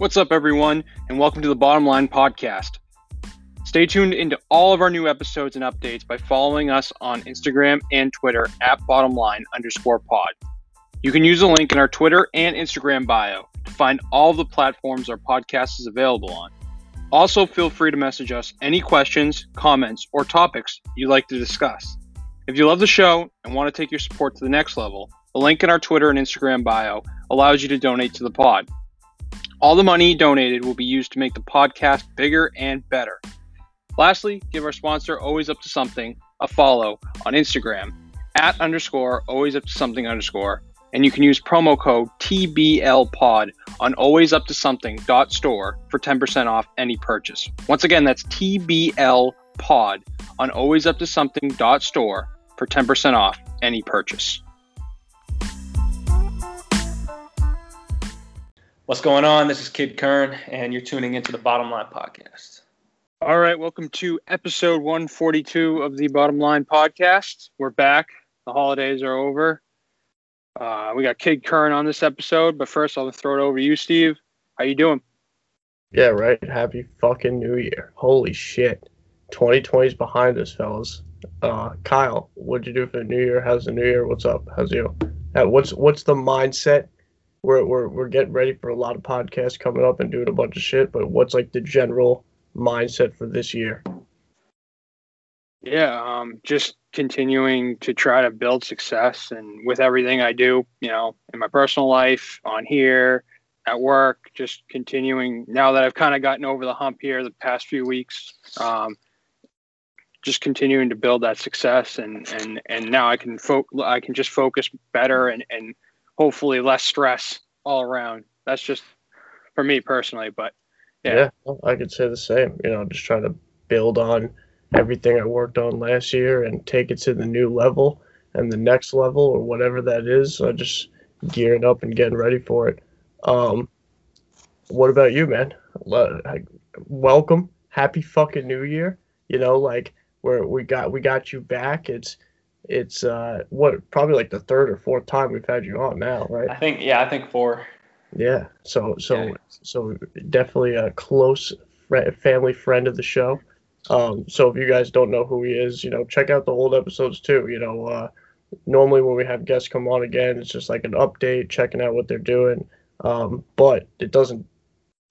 What's up, everyone, and welcome to the Bottom Line Podcast. Stay tuned into all of our new episodes and updates by following us on Instagram and Twitter at bottomline underscore pod. You can use the link in our Twitter and Instagram bio to find all the platforms our podcast is available on. Also, feel free to message us any questions, comments, or topics you'd like to discuss. If you love the show and want to take your support to the next level, the link in our Twitter and Instagram bio allows you to donate to the pod. All the money donated will be used to make the podcast bigger and better. Lastly, give our sponsor Always Up to Something a follow on Instagram at underscore always up to something underscore, and you can use promo code TBLPod on always up to something dot store for 10% off any purchase. Once again, that's TBL pod on always up to something dot store for 10% off any purchase. What's going on? This is Kid Kern, and you're tuning into the Bottom Line Podcast. All right, welcome to episode 142 of the Bottom Line Podcast. We're back. The holidays are over. Uh, we got Kid Kern on this episode, but first I'll throw it over to you, Steve. How you doing? Yeah, right. Happy fucking New Year. Holy shit. 2020's behind us, fellas. Uh, Kyle, what'd you do for the New Year? How's the New Year? What's up? How's you? Uh, what's what's the mindset? We're, we're we're getting ready for a lot of podcasts coming up and doing a bunch of shit, but what's like the general mindset for this year? Yeah, um, just continuing to try to build success and with everything I do, you know, in my personal life, on here, at work, just continuing now that I've kind of gotten over the hump here the past few weeks, um, just continuing to build that success and and and now I can fo- I can just focus better and and hopefully less stress all around. That's just for me personally, but yeah, yeah I could say the same. You know, just trying to build on everything I worked on last year and take it to the new level and the next level or whatever that is. So I just gearing up and getting ready for it. Um, what about you, man? Welcome, happy fucking New Year. You know, like where we got we got you back. It's it's uh what probably like the third or fourth time we've had you on now, right? I think yeah, I think four. Yeah. So so yeah. so definitely a close family friend of the show. Um, so if you guys don't know who he is, you know, check out the old episodes too. You know, uh, normally when we have guests come on again, it's just like an update, checking out what they're doing. Um, but it doesn't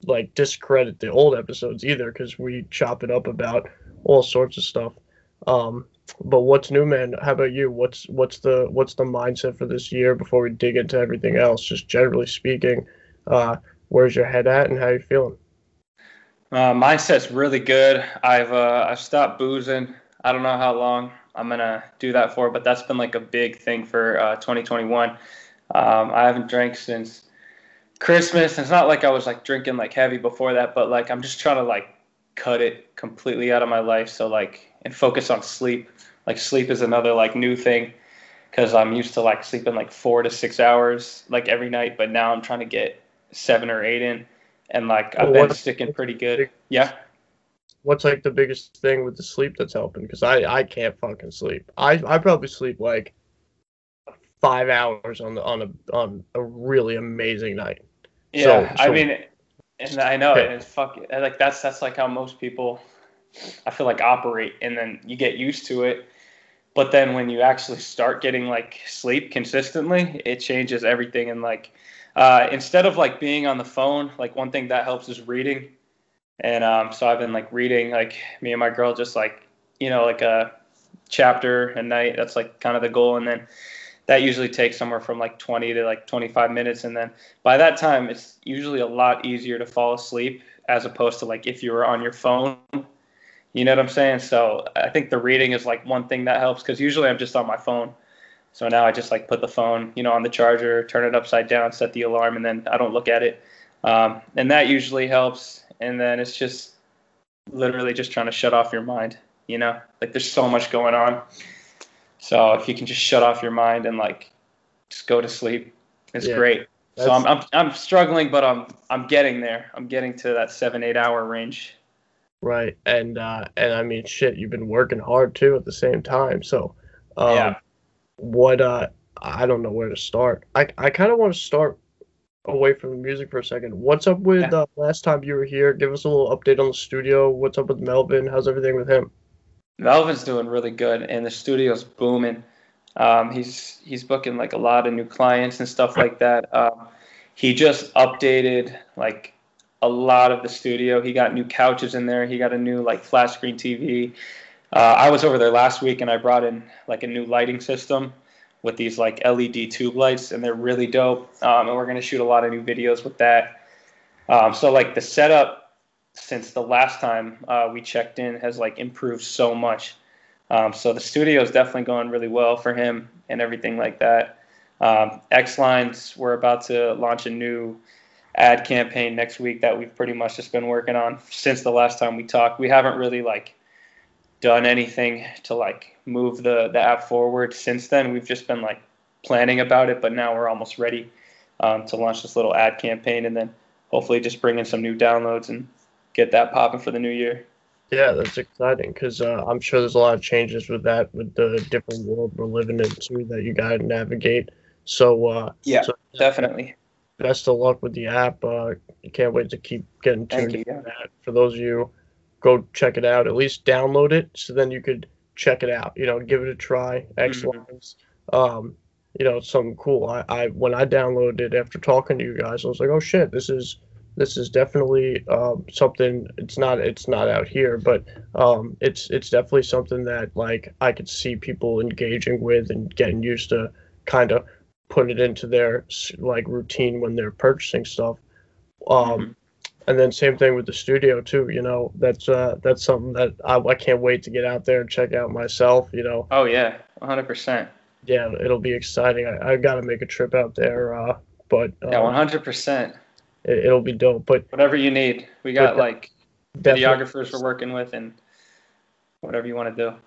like discredit the old episodes either because we chop it up about all sorts of stuff. Um, but what's new, man? How about you? What's what's the what's the mindset for this year before we dig into everything else? Just generally speaking, uh, where's your head at and how you feeling? Uh, mindset's really good. I've uh, I've stopped boozing. I don't know how long I'm gonna do that for, but that's been like a big thing for uh, 2021. Um, I haven't drank since Christmas. It's not like I was like drinking like heavy before that, but like I'm just trying to like cut it completely out of my life. So like and focus on sleep. Like sleep is another like new thing because I'm used to like sleeping like four to six hours like every night, but now I'm trying to get seven or eight in and like I've been sticking pretty good. Yeah. What's like the biggest thing with the sleep that's helping? Because I I can't fucking sleep. I I probably sleep like five hours on the on a on a really amazing night. Yeah, so, so, I mean, and I know okay. it's fuck like that's that's like how most people I feel like operate, and then you get used to it. But then when you actually start getting like sleep consistently, it changes everything and like uh, instead of like being on the phone, like one thing that helps is reading. And um, so I've been like reading, like me and my girl, just like you know, like a chapter a night. That's like kind of the goal, and then that usually takes somewhere from like 20 to like 25 minutes, and then by that time, it's usually a lot easier to fall asleep as opposed to like if you were on your phone. You know what I'm saying? So I think the reading is like one thing that helps because usually I'm just on my phone so now I just like put the phone, you know, on the charger, turn it upside down, set the alarm, and then I don't look at it. Um, and that usually helps. And then it's just literally just trying to shut off your mind, you know, like there's so much going on. So if you can just shut off your mind and like just go to sleep, it's yeah, great. So I'm, I'm I'm struggling, but I'm I'm getting there. I'm getting to that seven eight hour range. Right, and uh, and I mean, shit, you've been working hard too at the same time. So um, yeah what uh I don't know where to start. I I kind of want to start away from the music for a second. What's up with yeah. uh, last time you were here? Give us a little update on the studio. What's up with Melvin? How's everything with him? Melvin's doing really good, and the studio's booming. Um, he's he's booking like a lot of new clients and stuff like that. Um, he just updated like a lot of the studio. He got new couches in there. He got a new like flat screen TV. Uh, I was over there last week and I brought in like a new lighting system with these like LED tube lights, and they're really dope. Um, and we're gonna shoot a lot of new videos with that. Um, so like the setup since the last time uh, we checked in has like improved so much. Um, so the studio is definitely going really well for him and everything like that. Um, X Lines, we're about to launch a new ad campaign next week that we've pretty much just been working on since the last time we talked. We haven't really like done anything to like move the the app forward since then. We've just been like planning about it, but now we're almost ready um, to launch this little ad campaign and then hopefully just bring in some new downloads and get that popping for the new year. Yeah, that's exciting because uh, I'm sure there's a lot of changes with that, with the different world we're living in too that you got to navigate. So uh, yeah, so definitely. Best of luck with the app. Uh, can't wait to keep getting tuned you, yeah. that. For those of you, go check it out. At least download it so then you could check it out. You know, give it a try. X mm-hmm. um, you know, something cool. I, I when I downloaded it after talking to you guys, I was like, oh shit, this is this is definitely um, something. It's not it's not out here, but um, it's it's definitely something that like I could see people engaging with and getting used to, kind of put it into their like routine when they're purchasing stuff. Um, mm-hmm. And then same thing with the studio too. You know, that's uh, that's something that I, I can't wait to get out there and check out myself. You know. Oh yeah, 100. percent Yeah, it'll be exciting. I, I got to make a trip out there. Uh, but uh, yeah, 100. percent it, will be dope. But whatever you need, we got like videographers we're working with, and whatever you want to do.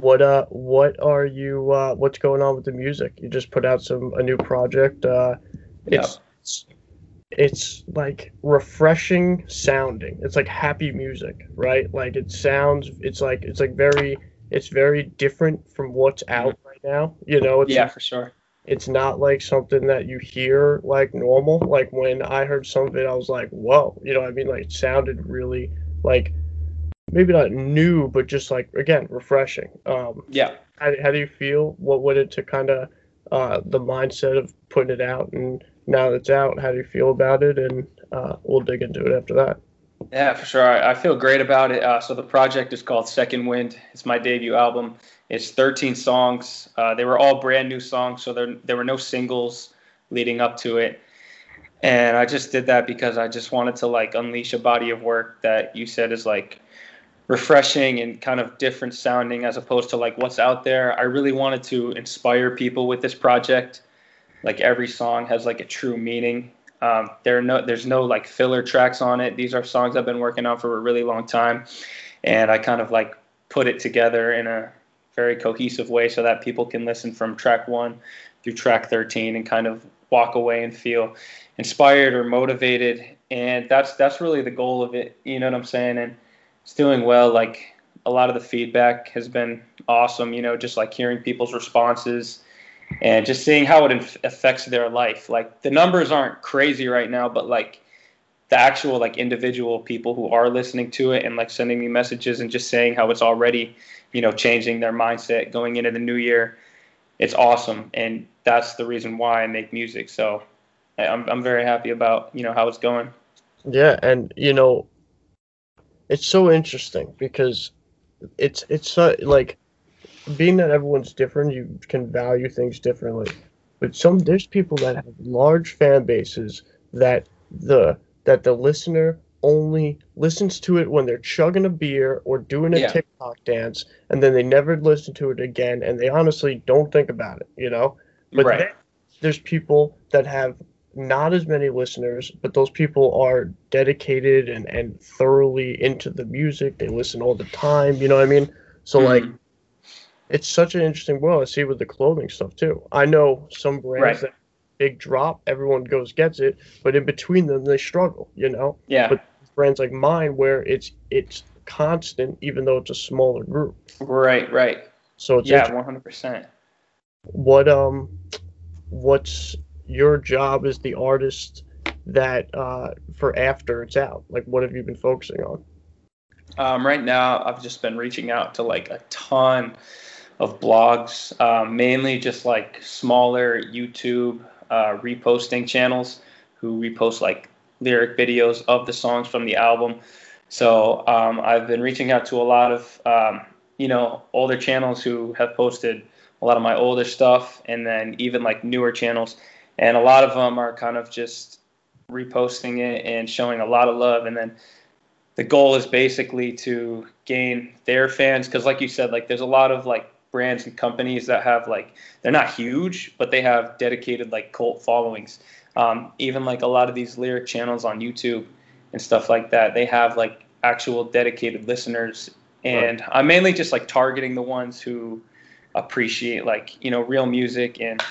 What uh, what are you? Uh, what's going on with the music? You just put out some a new project. Uh, it's it's, it's like refreshing sounding. It's like happy music, right? Like it sounds. It's like it's like very. It's very different from what's out right now. You know. It's yeah, for sure it's not like something that you hear like normal. Like when I heard some of it, I was like, whoa, you know, I mean, like it sounded really like maybe not new, but just like again refreshing. Um, yeah. How, how do you feel? What would it to kind of uh, the mindset of putting it out, and now that it's out, how do you feel about it? And uh, we'll dig into it after that. Yeah, for sure. I, I feel great about it. Uh, so the project is called Second Wind. It's my debut album. It's 13 songs. Uh, they were all brand new songs, so there there were no singles leading up to it. And I just did that because I just wanted to like unleash a body of work that you said is like refreshing and kind of different sounding as opposed to like what's out there. I really wanted to inspire people with this project. Like every song has like a true meaning. Um, there are no there's no like filler tracks on it. These are songs I've been working on for a really long time, and I kind of like put it together in a very cohesive way so that people can listen from track one through track 13 and kind of walk away and feel inspired or motivated. And that's that's really the goal of it. You know what I'm saying? And it's doing well. Like a lot of the feedback has been awesome. You know, just like hearing people's responses and just seeing how it affects their life. Like the numbers aren't crazy right now, but like the actual like individual people who are listening to it and like sending me messages and just saying how it's already you know, changing their mindset going into the new year. It's awesome, and that's the reason why I make music. So I'm I'm very happy about you know how it's going. Yeah, and you know, it's so interesting because it's it's so, like being that everyone's different, you can value things differently. But some there's people that have large fan bases that the that the listener only listens to it when they're chugging a beer or doing a yeah. TikTok dance, and then they never listen to it again, and they honestly don't think about it, you know. But right. there's people that have not as many listeners, but those people are dedicated and, and thoroughly into the music. They listen all the time, you know what I mean? So mm-hmm. like it's such an interesting world. I see with the clothing stuff too. I know some brands right. that big drop, everyone goes gets it, but in between them they struggle, you know? Yeah. But brands like mine where it's it's constant even though it's a smaller group. Right, right. So it's yeah, one hundred percent. What um, what's your job as the artist that uh, for after it's out? Like, what have you been focusing on? Um, right now, I've just been reaching out to like a ton of blogs, um, mainly just like smaller YouTube uh, reposting channels who repost like lyric videos of the songs from the album. So um, I've been reaching out to a lot of um, you know older channels who have posted a lot of my older stuff, and then even like newer channels, and a lot of them are kind of just reposting it and showing a lot of love, and then the goal is basically to gain their fans because like you said like there's a lot of like brands and companies that have like they're not huge but they have dedicated like cult followings. Um, even like a lot of these lyric channels on youtube and stuff like that they have like actual dedicated listeners. And right. i'm mainly just like targeting the ones who appreciate like you know real music and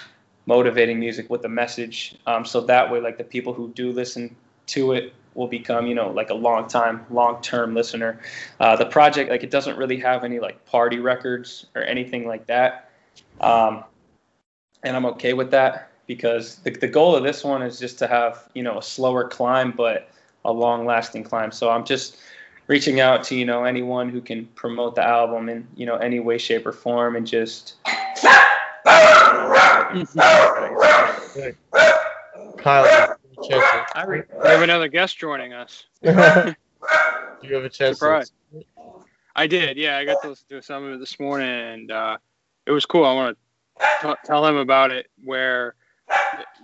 motivating music with a message. Um, so that way like the people who do listen to it will become you know like a long time long term listener. Uh, the project like it doesn't really have any like party records or anything like that. Um, and i'm okay with that because the, the goal of this one is just to have you know a slower climb but a long lasting climb. So i'm just reaching out to you know anyone who can promote the album in you know any way shape or form and just Kyle, I re- we have another guest joining us. Do you have a chance? Surprise. I did. Yeah, I got to listen to some of it this morning, and uh, it was cool. I want to t- tell him about it. Where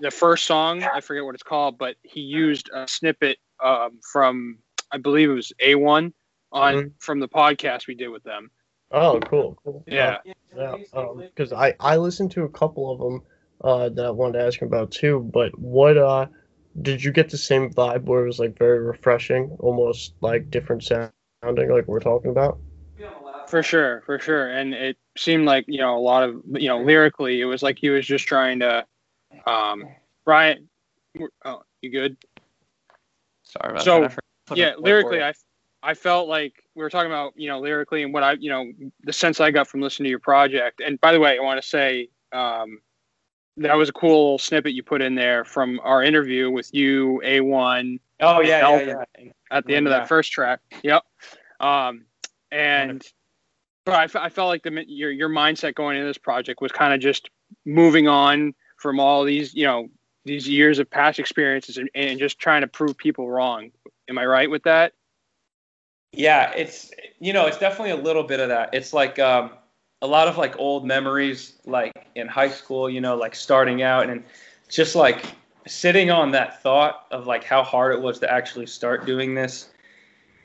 the first song, I forget what it's called, but he used a snippet um, from, I believe it was A1 on mm-hmm. from the podcast we did with them. Oh, cool, cool. Yeah, yeah. Because um, I I listened to a couple of them uh, that I wanted to ask him about too. But what uh did you get the same vibe where it was like very refreshing, almost like different sounding, like we're talking about? For sure, for sure, and it seemed like you know a lot of you know lyrically, it was like he was just trying to. Um, Brian, oh, you good? Sorry about so, that. yeah, lyrically, I I felt like we were talking about you know lyrically and what I you know the sense I got from listening to your project. And by the way, I want to say um, that was a cool snippet you put in there from our interview with you, A1. Oh yeah, yeah, yeah. At the end of that first track. Yep. Um, and but I, I felt like the your your mindset going into this project was kind of just moving on from all these you know these years of past experiences and, and just trying to prove people wrong. Am I right with that? Yeah, it's you know it's definitely a little bit of that. It's like um, a lot of like old memories, like in high school, you know, like starting out and just like sitting on that thought of like how hard it was to actually start doing this.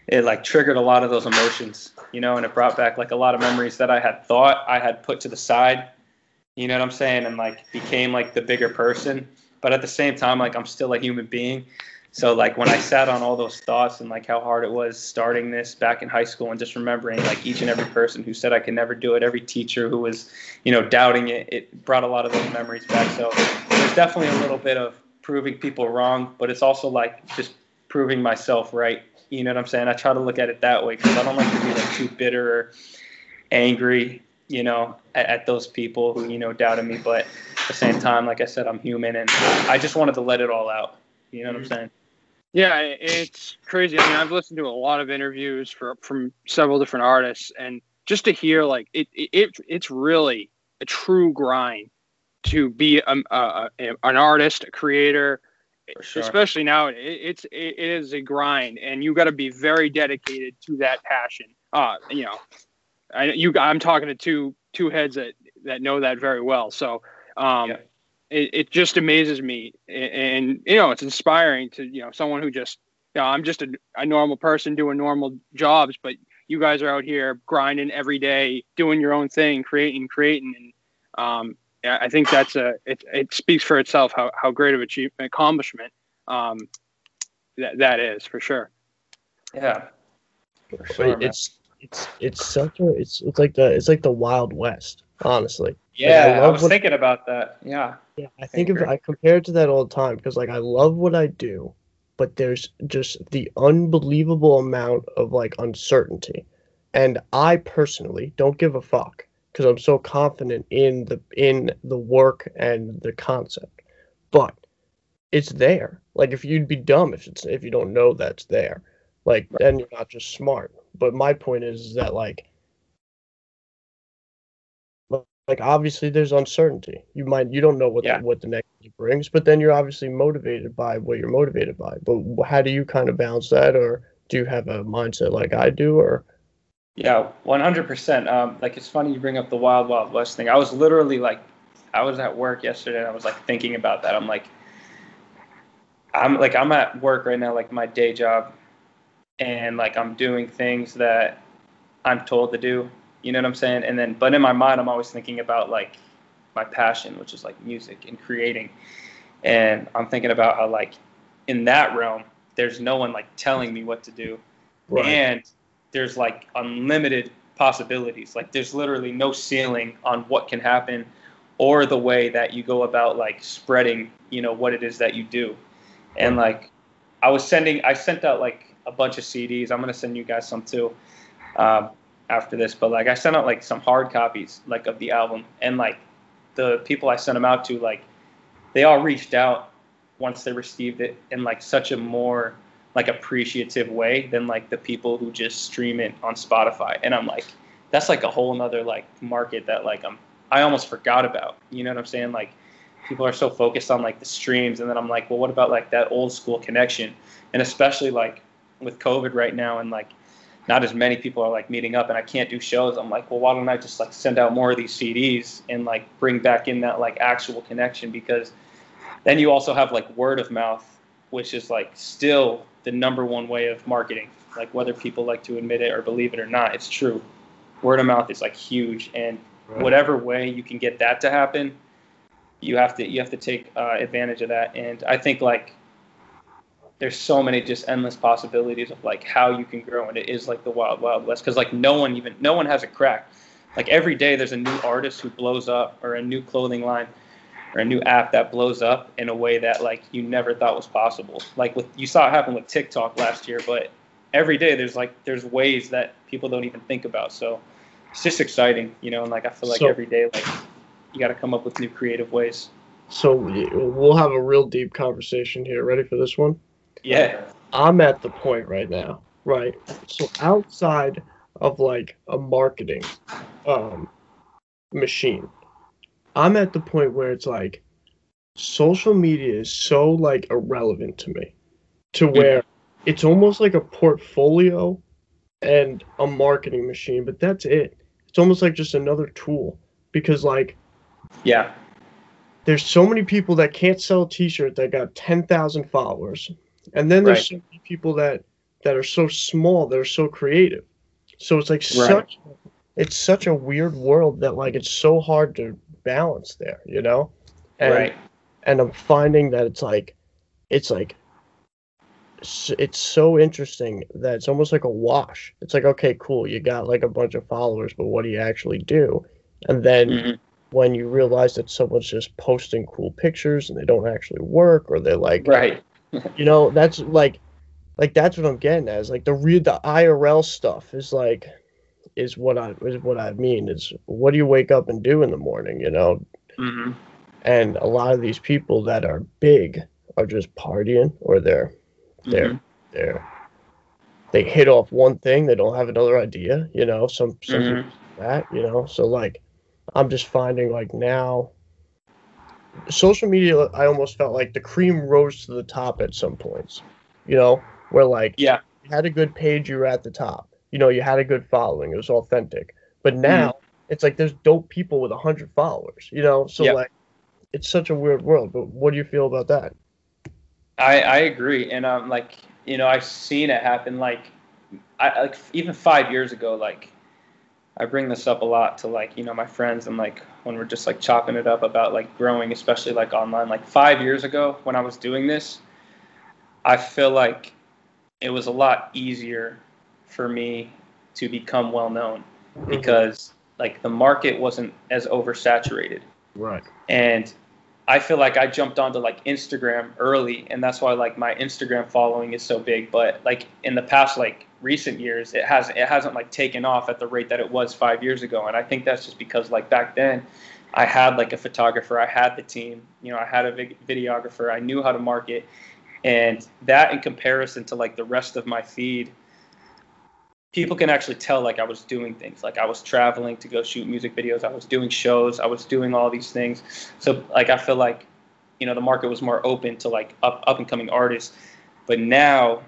It like triggered a lot of those emotions, you know, and it brought back like a lot of memories that I had thought I had put to the side, you know what I'm saying, and like became like the bigger person. But at the same time, like I'm still a human being. So like when I sat on all those thoughts and like how hard it was starting this back in high school and just remembering like each and every person who said I could never do it, every teacher who was, you know, doubting it, it brought a lot of those memories back. So there's definitely a little bit of proving people wrong, but it's also like just proving myself right. You know what I'm saying? I try to look at it that way because I don't like to be like too bitter or angry, you know, at, at those people who, you know, doubted me. But at the same time, like I said, I'm human and I just wanted to let it all out. You know what I'm mm-hmm. saying? Yeah, it's crazy. I mean, I've listened to a lot of interviews for, from several different artists, and just to hear like it, it it's really a true grind to be a, a, a an artist, a creator. Sure. Especially now, it, it's it is a grind, and you got to be very dedicated to that passion. Uh, you know, I you I'm talking to two two heads that that know that very well. So, um, yeah it, it just amazes me. And, and, you know it's inspiring to you know someone who just you know i'm just a, a normal person doing normal jobs but you guys are out here grinding every day doing your own thing creating creating. And um, i think that's a it, it speaks for itself how, how great of achievement accomplishment um, that, that is for sure. Yeah. For sure, it's it's it's such a it's it's like the it's like the wild west honestly yeah like I, I, was what, thinking about that yeah yeah, I think of I compare it to that all the time because like I love what I do, but there's just the unbelievable amount of like uncertainty, and I personally don't give a fuck because I'm so confident in the in the work and the concept. But it's there. Like if you'd be dumb if it's if you don't know that's there. Like right. then you're not just smart. But my point is, is that like like obviously there's uncertainty. You might you don't know what yeah. the, what the next brings, but then you're obviously motivated by what you're motivated by. But how do you kind of balance that, or do you have a mindset like I do, or? Yeah, one hundred percent. Um, like it's funny you bring up the Wild Wild West thing. I was literally like, I was at work yesterday, and I was like thinking about that. I'm like, I'm like I'm at work right now, like my day job, and like I'm doing things that I'm told to do you know what I'm saying? And then, but in my mind, I'm always thinking about like my passion, which is like music and creating. And I'm thinking about how like in that realm, there's no one like telling me what to do, right. and there's like unlimited possibilities. Like there's literally no ceiling on what can happen, or the way that you go about like spreading, you know, what it is that you do. And like, I was sending, I sent out like a bunch of CDs. I'm gonna send you guys some too. Um, after this, but like I sent out like some hard copies like of the album, and like the people I sent them out to, like they all reached out once they received it in like such a more like appreciative way than like the people who just stream it on Spotify. And I'm like, that's like a whole nother like market that like I'm I almost forgot about. You know what I'm saying? Like people are so focused on like the streams, and then I'm like, well, what about like that old school connection? And especially like with COVID right now, and like not as many people are like meeting up and I can't do shows, I'm like, well, why don't I just like send out more of these CDs and like bring back in that like actual connection because then you also have like word of mouth, which is like still the number one way of marketing. Like whether people like to admit it or believe it or not, it's true. Word of mouth is like huge, and right. whatever way you can get that to happen, you have to you have to take uh, advantage of that. And I think like there's so many just endless possibilities of like how you can grow and it is like the wild wild west because like no one even no one has a crack. Like every day there's a new artist who blows up or a new clothing line or a new app that blows up in a way that like you never thought was possible. Like with you saw it happen with tiktok last year but every day there's like there's ways that people don't even think about. So it's just exciting you know and like i feel like so, every day like you got to come up with new creative ways. So we'll have a real deep conversation here. Ready for this one yeah. I'm at the point right now, right? So outside of like a marketing um, machine, I'm at the point where it's like social media is so like irrelevant to me to where it's almost like a portfolio and a marketing machine, but that's it. It's almost like just another tool because like yeah. There's so many people that can't sell a t-shirt that got 10,000 followers and then there's right. so many people that that are so small, that are so creative. So it's like right. such it's such a weird world that like it's so hard to balance there, you know? And, right. And I'm finding that it's like it's like it's so interesting that it's almost like a wash. It's like okay, cool, you got like a bunch of followers, but what do you actually do? And then mm-hmm. when you realize that someone's just posting cool pictures and they don't actually work or they're like right you know, that's like like that's what I'm getting at. Is like the real the IRL stuff is like is what I is what I mean. Is what do you wake up and do in the morning, you know? Mm-hmm. And a lot of these people that are big are just partying or they're they're mm-hmm. they're they hit off one thing, they don't have another idea, you know, some some mm-hmm. that, you know. So like I'm just finding like now social media i almost felt like the cream rose to the top at some points you know where like yeah you had a good page you were at the top you know you had a good following it was authentic but mm-hmm. now mm. it's like there's dope people with 100 followers you know so like it's such a weird world but what do you feel about that i i agree and um like you know i've seen it happen like i like even five years ago like I bring this up a lot to like you know my friends and like when we're just like chopping it up about like growing, especially like online. Like five years ago when I was doing this, I feel like it was a lot easier for me to become well known mm-hmm. because like the market wasn't as oversaturated. Right. And I feel like I jumped onto like Instagram early, and that's why like my Instagram following is so big. But like in the past like recent years, it hasn't it hasn't like taken off at the rate that it was five years ago, and I think that's just because like back then, I had like a photographer, I had the team, you know, I had a videographer, I knew how to market, and that in comparison to like the rest of my feed, people can actually tell like I was doing things, like I was traveling to go shoot music videos, I was doing shows, I was doing all these things. So like I feel like, you know, the market was more open to like up up and coming artists, but now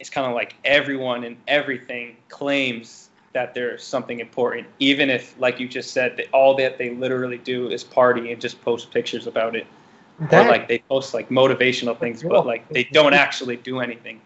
it's kind of like everyone and everything claims that there's something important, even if, like you just said, that all that they literally do is party and just post pictures about it, that, or like they post like motivational things, but like they don't actually do anything.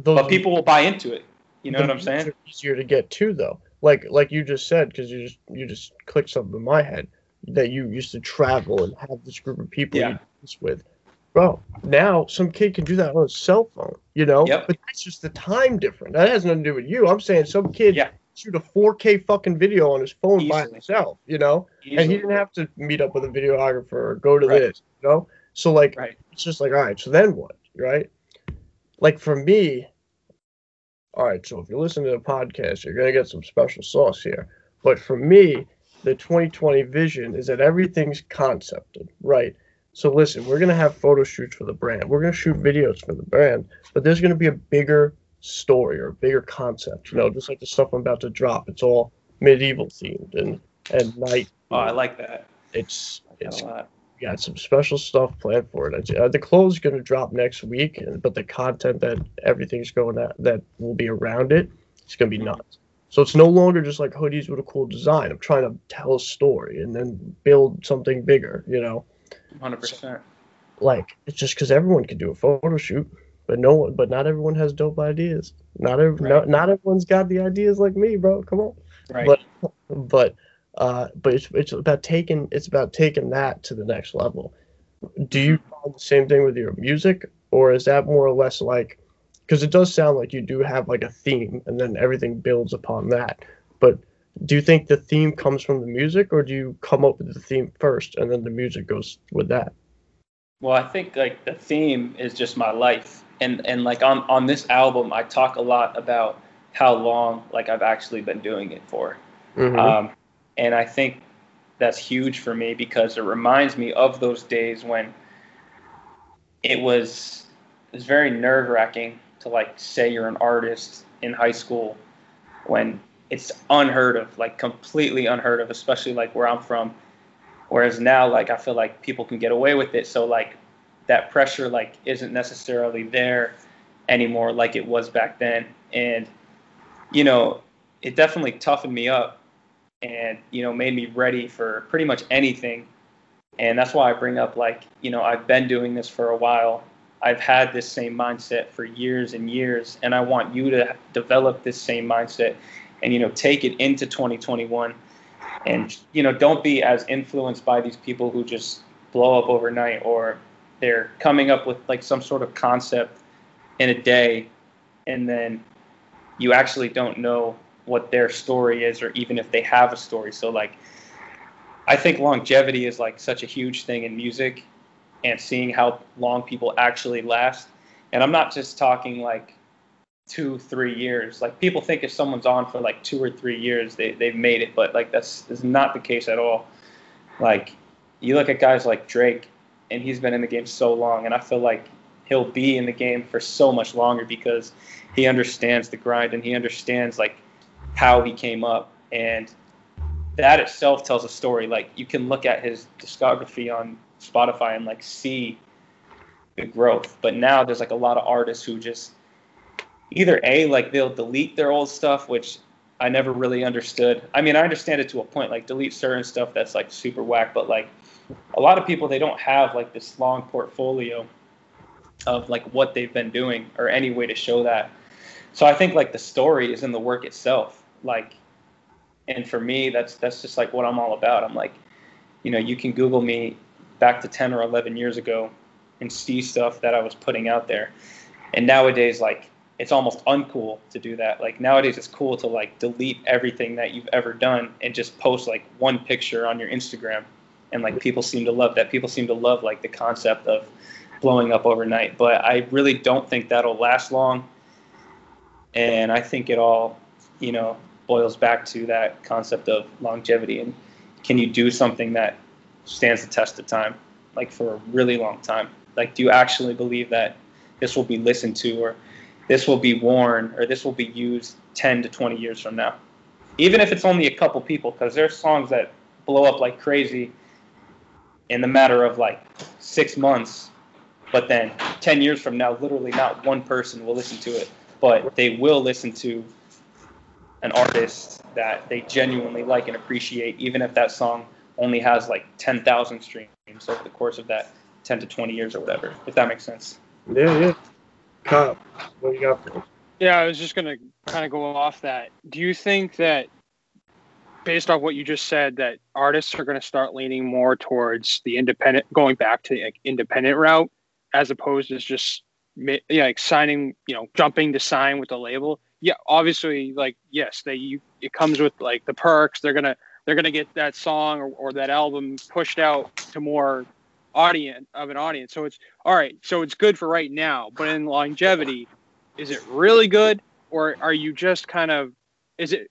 Those, but people will buy into it. You know what I'm saying? Easier to get to though, like like you just said, because you just you just clicked something in my head that you used to travel and have this group of people yeah. with. Bro, now some kid can do that on a cell phone, you know? Yep. But that's just the time difference. That has nothing to do with you. I'm saying some kid yeah shoot a 4K fucking video on his phone Easily. by himself, you know? Easily. And he didn't have to meet up with a videographer or go to right. this, you know? So like right. it's just like, all right, so then what? Right? Like for me, all right, so if you're listening to the podcast, you're gonna get some special sauce here. But for me, the 2020 vision is that everything's concepted, right? So listen, we're gonna have photo shoots for the brand. We're gonna shoot videos for the brand, but there's gonna be a bigger story or a bigger concept. You know, just like the stuff I'm about to drop, it's all medieval themed and and night. Oh, I like that. It's it's got some special stuff planned for it. Uh, the clothes going to drop next week, but the content that everything's going at that will be around it, it's going to be nuts. So it's no longer just like hoodies with a cool design. I'm trying to tell a story and then build something bigger. You know. Hundred so, percent. Like it's just because everyone can do a photo shoot but no one, but not everyone has dope ideas. Not every, right. not, not everyone's got the ideas like me, bro. Come on. Right. But, but, uh, but it's it's about taking it's about taking that to the next level. Do you find the same thing with your music, or is that more or less like? Because it does sound like you do have like a theme, and then everything builds upon that. But do you think the theme comes from the music, or do you come up with the theme first, and then the music goes with that? Well, I think like the theme is just my life and and like on on this album, I talk a lot about how long like I've actually been doing it for, mm-hmm. um, and I think that's huge for me because it reminds me of those days when it was it was very nerve wracking to like say you're an artist in high school when it's unheard of, like completely unheard of, especially like where I'm from. Whereas now, like I feel like people can get away with it. So like that pressure like isn't necessarily there anymore like it was back then and you know it definitely toughened me up and you know made me ready for pretty much anything. And that's why i bring up like you know i've been doing this for a while. I've had this same mindset for years and years and i want you to develop this same mindset and you know take it into 2021 and you know don't be as influenced by these people who just blow up overnight or they're coming up with like some sort of concept in a day and then you actually don't know what their story is or even if they have a story. So like i think longevity is like such a huge thing in music and seeing how long people actually last. And i'm not just talking like two three years. Like people think if someone's on for like two or three years they, they've made it but like that's, that's not the case at all. Like you look at guys like drake and he's been in the game so long, and I feel like he'll be in the game for so much longer because he understands the grind and he understands like how he came up and that itself tells a story like you can look at his discography on spotify and like see the growth but now there's like a lot of artists who just either a like they'll delete their old stuff which i never really understood i mean i understand it to a point like delete certain stuff that's like super whack but like a lot of people they don't have like this long portfolio of like what they've been doing or any way to show that. So I think like the story is in the work itself. Like and for me that's that's just like what I'm all about. I'm like, you know, you can Google me back to 10 or 11 years ago and see stuff that I was putting out there. And nowadays like it's almost uncool to do that. Like nowadays it's cool to like delete everything that you've ever done and just post like one picture on your Instagram and like people seem to love that. People seem to love like the concept of blowing up overnight, but I really don't think that'll last long. And I think it all, you know, boils back to that concept of longevity. And can you do something that stands the test of time, like for a really long time? Like, do you actually believe that this will be listened to, or this will be worn, or this will be used 10 to 20 years from now? Even if it's only a couple people, because there's songs that blow up like crazy in the matter of like six months, but then 10 years from now, literally not one person will listen to it, but they will listen to an artist that they genuinely like and appreciate, even if that song only has like 10,000 streams over the course of that 10 to 20 years or whatever, if that makes sense. Yeah, yeah. Cop, what do you got for us? Yeah, I was just going to kind of go off that. Do you think that, based off what you just said, that artists are going to start leaning more towards the independent, going back to the like, independent route, as opposed to just yeah, like signing, you know, jumping to sign with the label? Yeah, obviously, like yes, they you, it comes with like the perks. They're gonna they're gonna get that song or, or that album pushed out to more audience of an audience. So it's all right. So it's good for right now, but in longevity, is it really good, or are you just kind of is it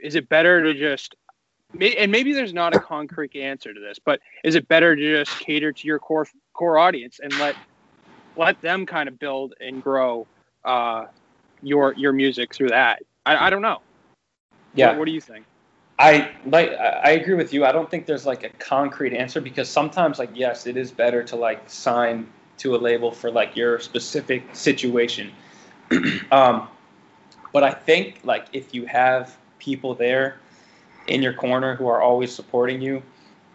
is it better to just and maybe there's not a concrete answer to this, but is it better to just cater to your core core audience and let let them kind of build and grow uh, your your music through that? I, I don't know. Yeah. What, what do you think? I like I agree with you. I don't think there's like a concrete answer because sometimes like yes, it is better to like sign to a label for like your specific situation. um, but I think like if you have people there in your corner who are always supporting you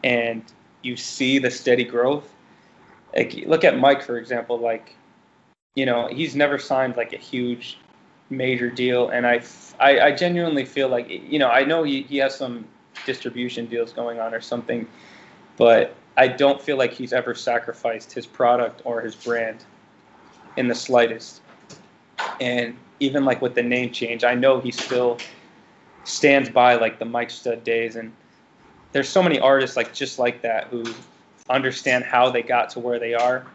and you see the steady growth, like look at Mike for example, like you know, he's never signed like a huge major deal, and I, I, I genuinely feel like you know I know he, he has some distribution deals going on or something, but I don't feel like he's ever sacrificed his product or his brand in the slightest. And even like with the name change, I know he still stands by like the Mike Stud days, and there's so many artists like just like that who understand how they got to where they are.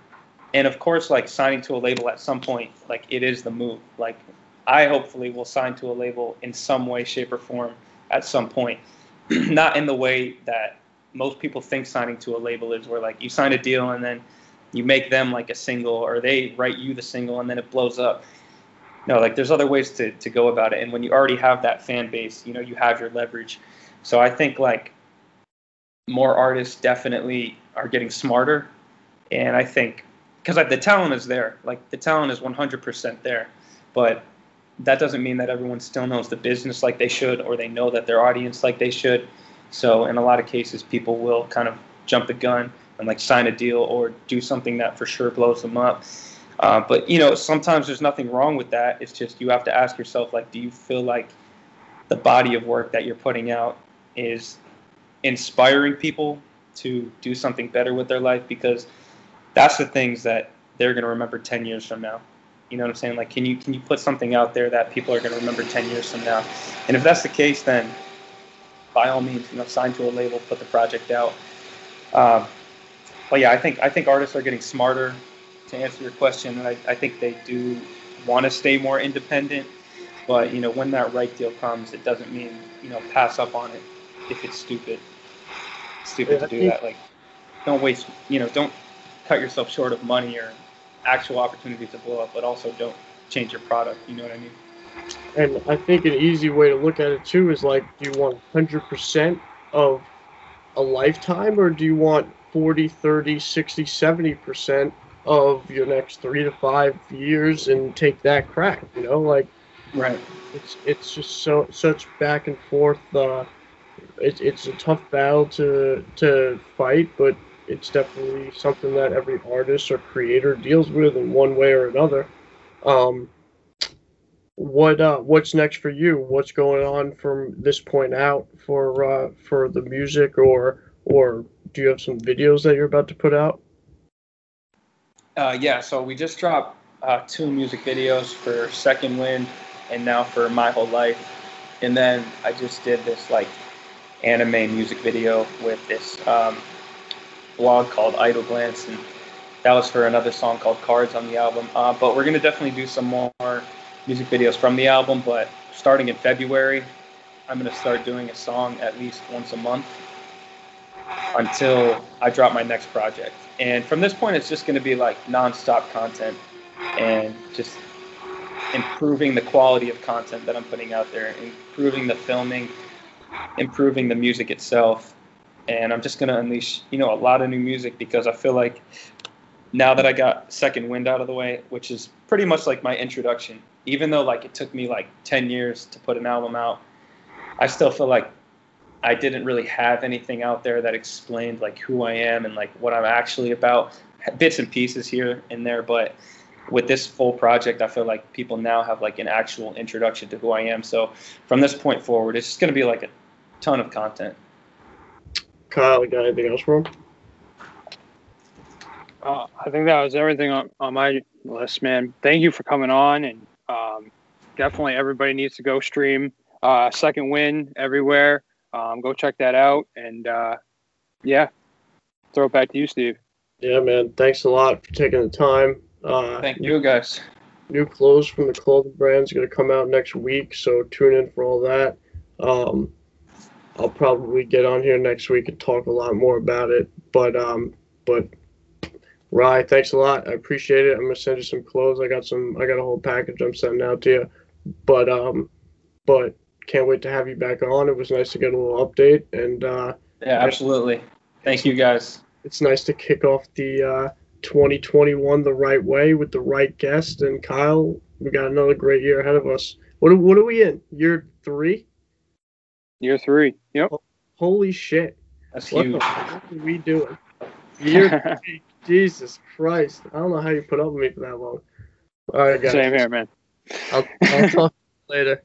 And of course, like signing to a label at some point, like it is the move. Like I hopefully will sign to a label in some way, shape, or form at some point. Not in the way that most people think signing to a label is, where like you sign a deal and then you make them like a single, or they write you the single and then it blows up. No, like there's other ways to, to go about it. And when you already have that fan base, you know, you have your leverage. So I think like more artists definitely are getting smarter. And I think because like, the talent is there, like the talent is 100% there. But that doesn't mean that everyone still knows the business like they should or they know that their audience like they should. So in a lot of cases, people will kind of jump the gun and like sign a deal or do something that for sure blows them up. Uh, but you know, sometimes there's nothing wrong with that. It's just you have to ask yourself, like, do you feel like the body of work that you're putting out is inspiring people to do something better with their life? Because that's the things that they're going to remember 10 years from now. You know what I'm saying? Like, can you can you put something out there that people are going to remember 10 years from now? And if that's the case, then by all means, you know, sign to a label, put the project out. Um, but yeah, I think I think artists are getting smarter. To answer your question, I, I think they do want to stay more independent. But you know, when that right deal comes, it doesn't mean you know pass up on it if it's stupid. Stupid yeah, to do that. Like, don't waste. You know, don't cut yourself short of money or actual opportunity to blow up, but also don't change your product. You know what I mean? And I think an easy way to look at it too is like, do you want 100% of a lifetime or do you want 40, 30, 60, 70% of your next three to five years and take that crack? You know, like, right. It's it's just so such back and forth. Uh, it's it's a tough battle to to fight, but it's definitely something that every artist or creator deals with in one way or another. Um, what uh, what's next for you? What's going on from this point out for uh, for the music, or or do you have some videos that you're about to put out? Uh, yeah, so we just dropped uh, two music videos for Second Wind and now for My Whole Life, and then I just did this like anime music video with this um, blog called Idle Glance, and that was for another song called Cards on the album. Uh, but we're gonna definitely do some more music videos from the album. But starting in February, I'm gonna start doing a song at least once a month, until I drop my next project. And from this point, it's just going to be like nonstop content and just improving the quality of content that I'm putting out there, improving the filming, improving the music itself. And I'm just to unleash, you know, a lot of new music because I feel like now that I got Second Wind out of the way, which is pretty much like my introduction, even though like it took me like 10 years to put an album out, I still feel like I didn't really have anything out there that explained like who I am and like what I'm actually about. Bits and pieces here and there, but with this full project, I feel like people now have like an actual introduction to who I am. So from this point forward, it's just going to be like a ton of content. Kyle, you got anything else for him? Uh, I think that was everything on, on my list, man. Thank you for coming on, and um, definitely everybody needs to go stream uh, Second Wind everywhere. Um, go check that out. And uh, yeah, throw it back to you, Steve. Yeah, man. Thanks a lot for taking the time. Uh, Thank you, guys. New clothes from the clothing brand is going to come out next week, so tune in for all that. Um, I'll probably get on here next week and talk a lot more about it. But um, but Rye, thanks a lot. I appreciate it. I'm gonna send you some clothes. I got some. I got a whole package I'm sending out to you. But um, but can't wait to have you back on. It was nice to get a little update, and uh, yeah, absolutely. Thank you, guys. It's nice to kick off the uh, 2021 the right way with the right guest. And Kyle, we got another great year ahead of us. What what are we in? Year three? Year three. Yep. Holy shit! That's what huge. The we doing? Year three. Jesus Christ! I don't know how you put up with me for that long. All right, guys. Same here, man. I'll, I'll talk later.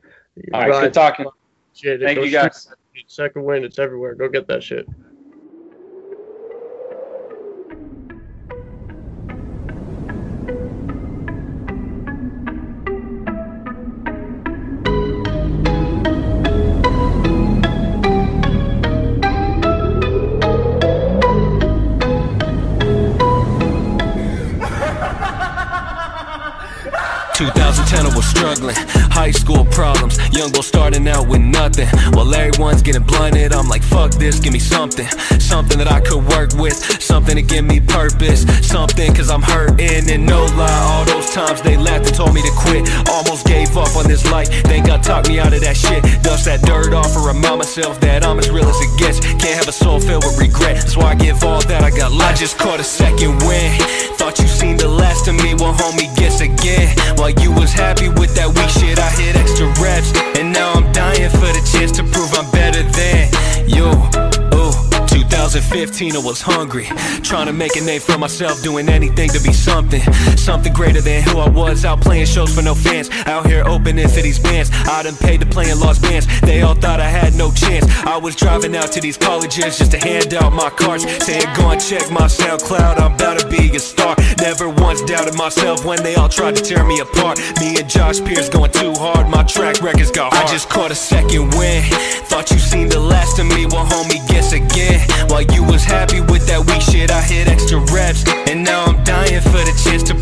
All right, good talking. Shit, Thank you, guys. Second wind, it's everywhere. Go get that shit. 2010 I was struggling, high school problems, young boy starting out with nothing. While everyone's getting blunted, I'm like, fuck this, give me something. Something that I could work with, something to give me purpose. Something cause I'm hurting and no lie. All those times they laughed and told me to quit. Almost gave up on this life, thank God talked me out of that shit. Dust that dirt off and remind myself that I'm as real as it gets. Can't have a soul filled with regret, that's why I give all that I got left. I just caught a second wind. Thought you seen the last of me, well homie, guess again. While you was happy with that weak shit, I hit extra reps. And now I'm dying for the chance to prove I'm better than. 2015, I was hungry. Trying to make a name for myself, doing anything to be something. Something greater than who I was. Out playing shows for no fans. Out here opening for these bands. I done paid to play in lost bands. They all thought I had no chance. I was driving out to these colleges just to hand out my cards. Saying, go and check my SoundCloud, I'm about to be a star. Never once doubted myself when they all tried to tear me apart. Me and Josh Pierce going too hard, my track records got hard. I just caught a second wind. Thought you seen the last of me, well, homie, guess again. While you was happy with that weak shit, I hit extra reps. And now I'm dying for the chance to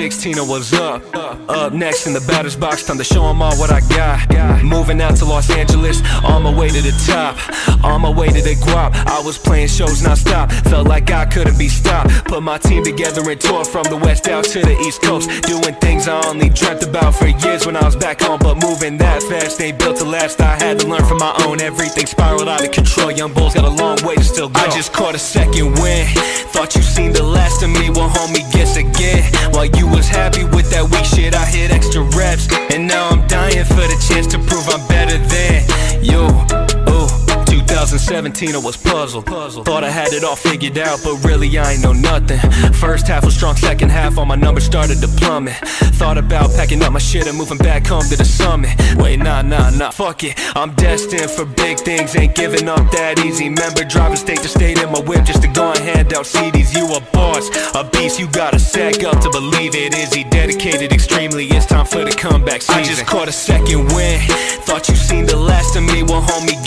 2016, I was up. Up next in the batter's box, time to show 'em all what I got. Moving out to Los Angeles, on my way to the top. On my way to the guap, I was playing shows non-stop. Felt like I couldn't be stopped. Put my team together and toured from the west out to the east coast. Doing things I only dreamt about for years when I was back home. But moving that fast ain't built to last. I had to learn from my own. Everything spiraled out of control. Young bulls got a long way to still go. I just caught a second wind. Thought you seen the last of me, well, homie, guess again. While you was happy with that weak shit, I hit extra reps. And now I'm dying for the chance to prove I'm better than you. Ooh. 2017, I was puzzled. Thought I had it all figured out, but really I ain't know nothing. First half was strong, second half, all my numbers started to plummet. Thought about packing up my shit and moving back home to the summit. Wait, nah, nah, nah, fuck it. I'm destined for big things, ain't giving up that easy. Remember, driving state to state in my whip just to go and hand out CDs. You a boss, a beast, you gotta sack up to believe it. Is he dedicated extremely? It's time for the comeback season. I just caught a second wind. Thought you seen the last of me, well, homie.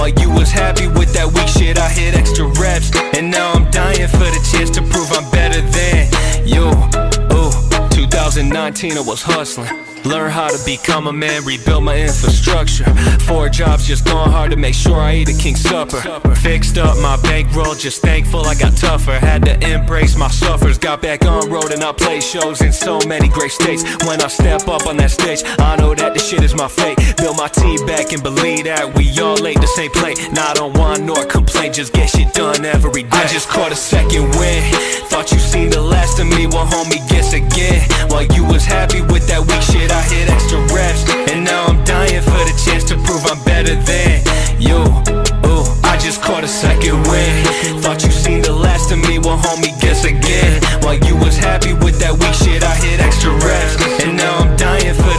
While you was happy with that weak shit, I hit extra reps. And now I'm dying for the chance to prove I'm better than you. Ooh. 2009, 19, I was hustling. Learn how to become a man, rebuild my infrastructure. Four jobs just gone hard to make sure I eat a king supper. Fixed up my bankroll, just thankful I got tougher. Had to embrace my suffers, got back on road and I play shows in so many great states. When I step up on that stage, I know that this shit is my fate. Build my team back and believe that we all ate the same plate. Not on one nor complain, just get shit done every day. I just caught a second wind. Thought you seen the last of me, well, homie, guess again. You was happy with that weak shit, I hit extra reps. And now I'm dying for the chance to prove I'm better than you. Ooh, I just caught a second wind. Thought you seen the last of me, well, homie, guess again. While you was happy with that weak shit, I hit extra reps. And now I'm dying for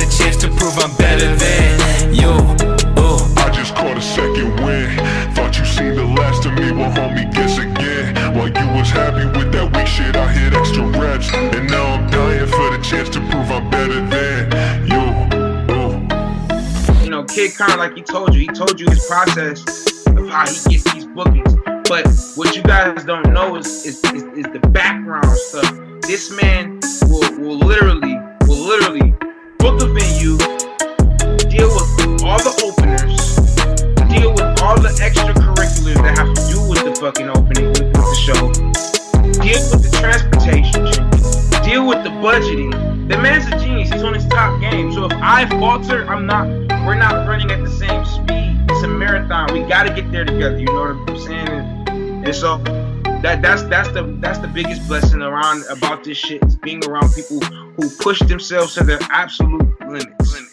Kid Kern, like he told you, he told you his process of how he gets these bookings. But what you guys don't know is is, is, is the background stuff. This man will, will literally will literally book a venue, deal with all the openers, deal with all the extracurriculars that have to do with the fucking opening with, with the show, deal with the transportation, deal with the budgeting. The man's a genius. He's on his top game. So if I falter, I'm not. We're not running at the same speed. It's a marathon. We got to get there together. You know what I'm saying? And, and so that that's that's the that's the biggest blessing around about this shit is being around people who push themselves to their absolute limits.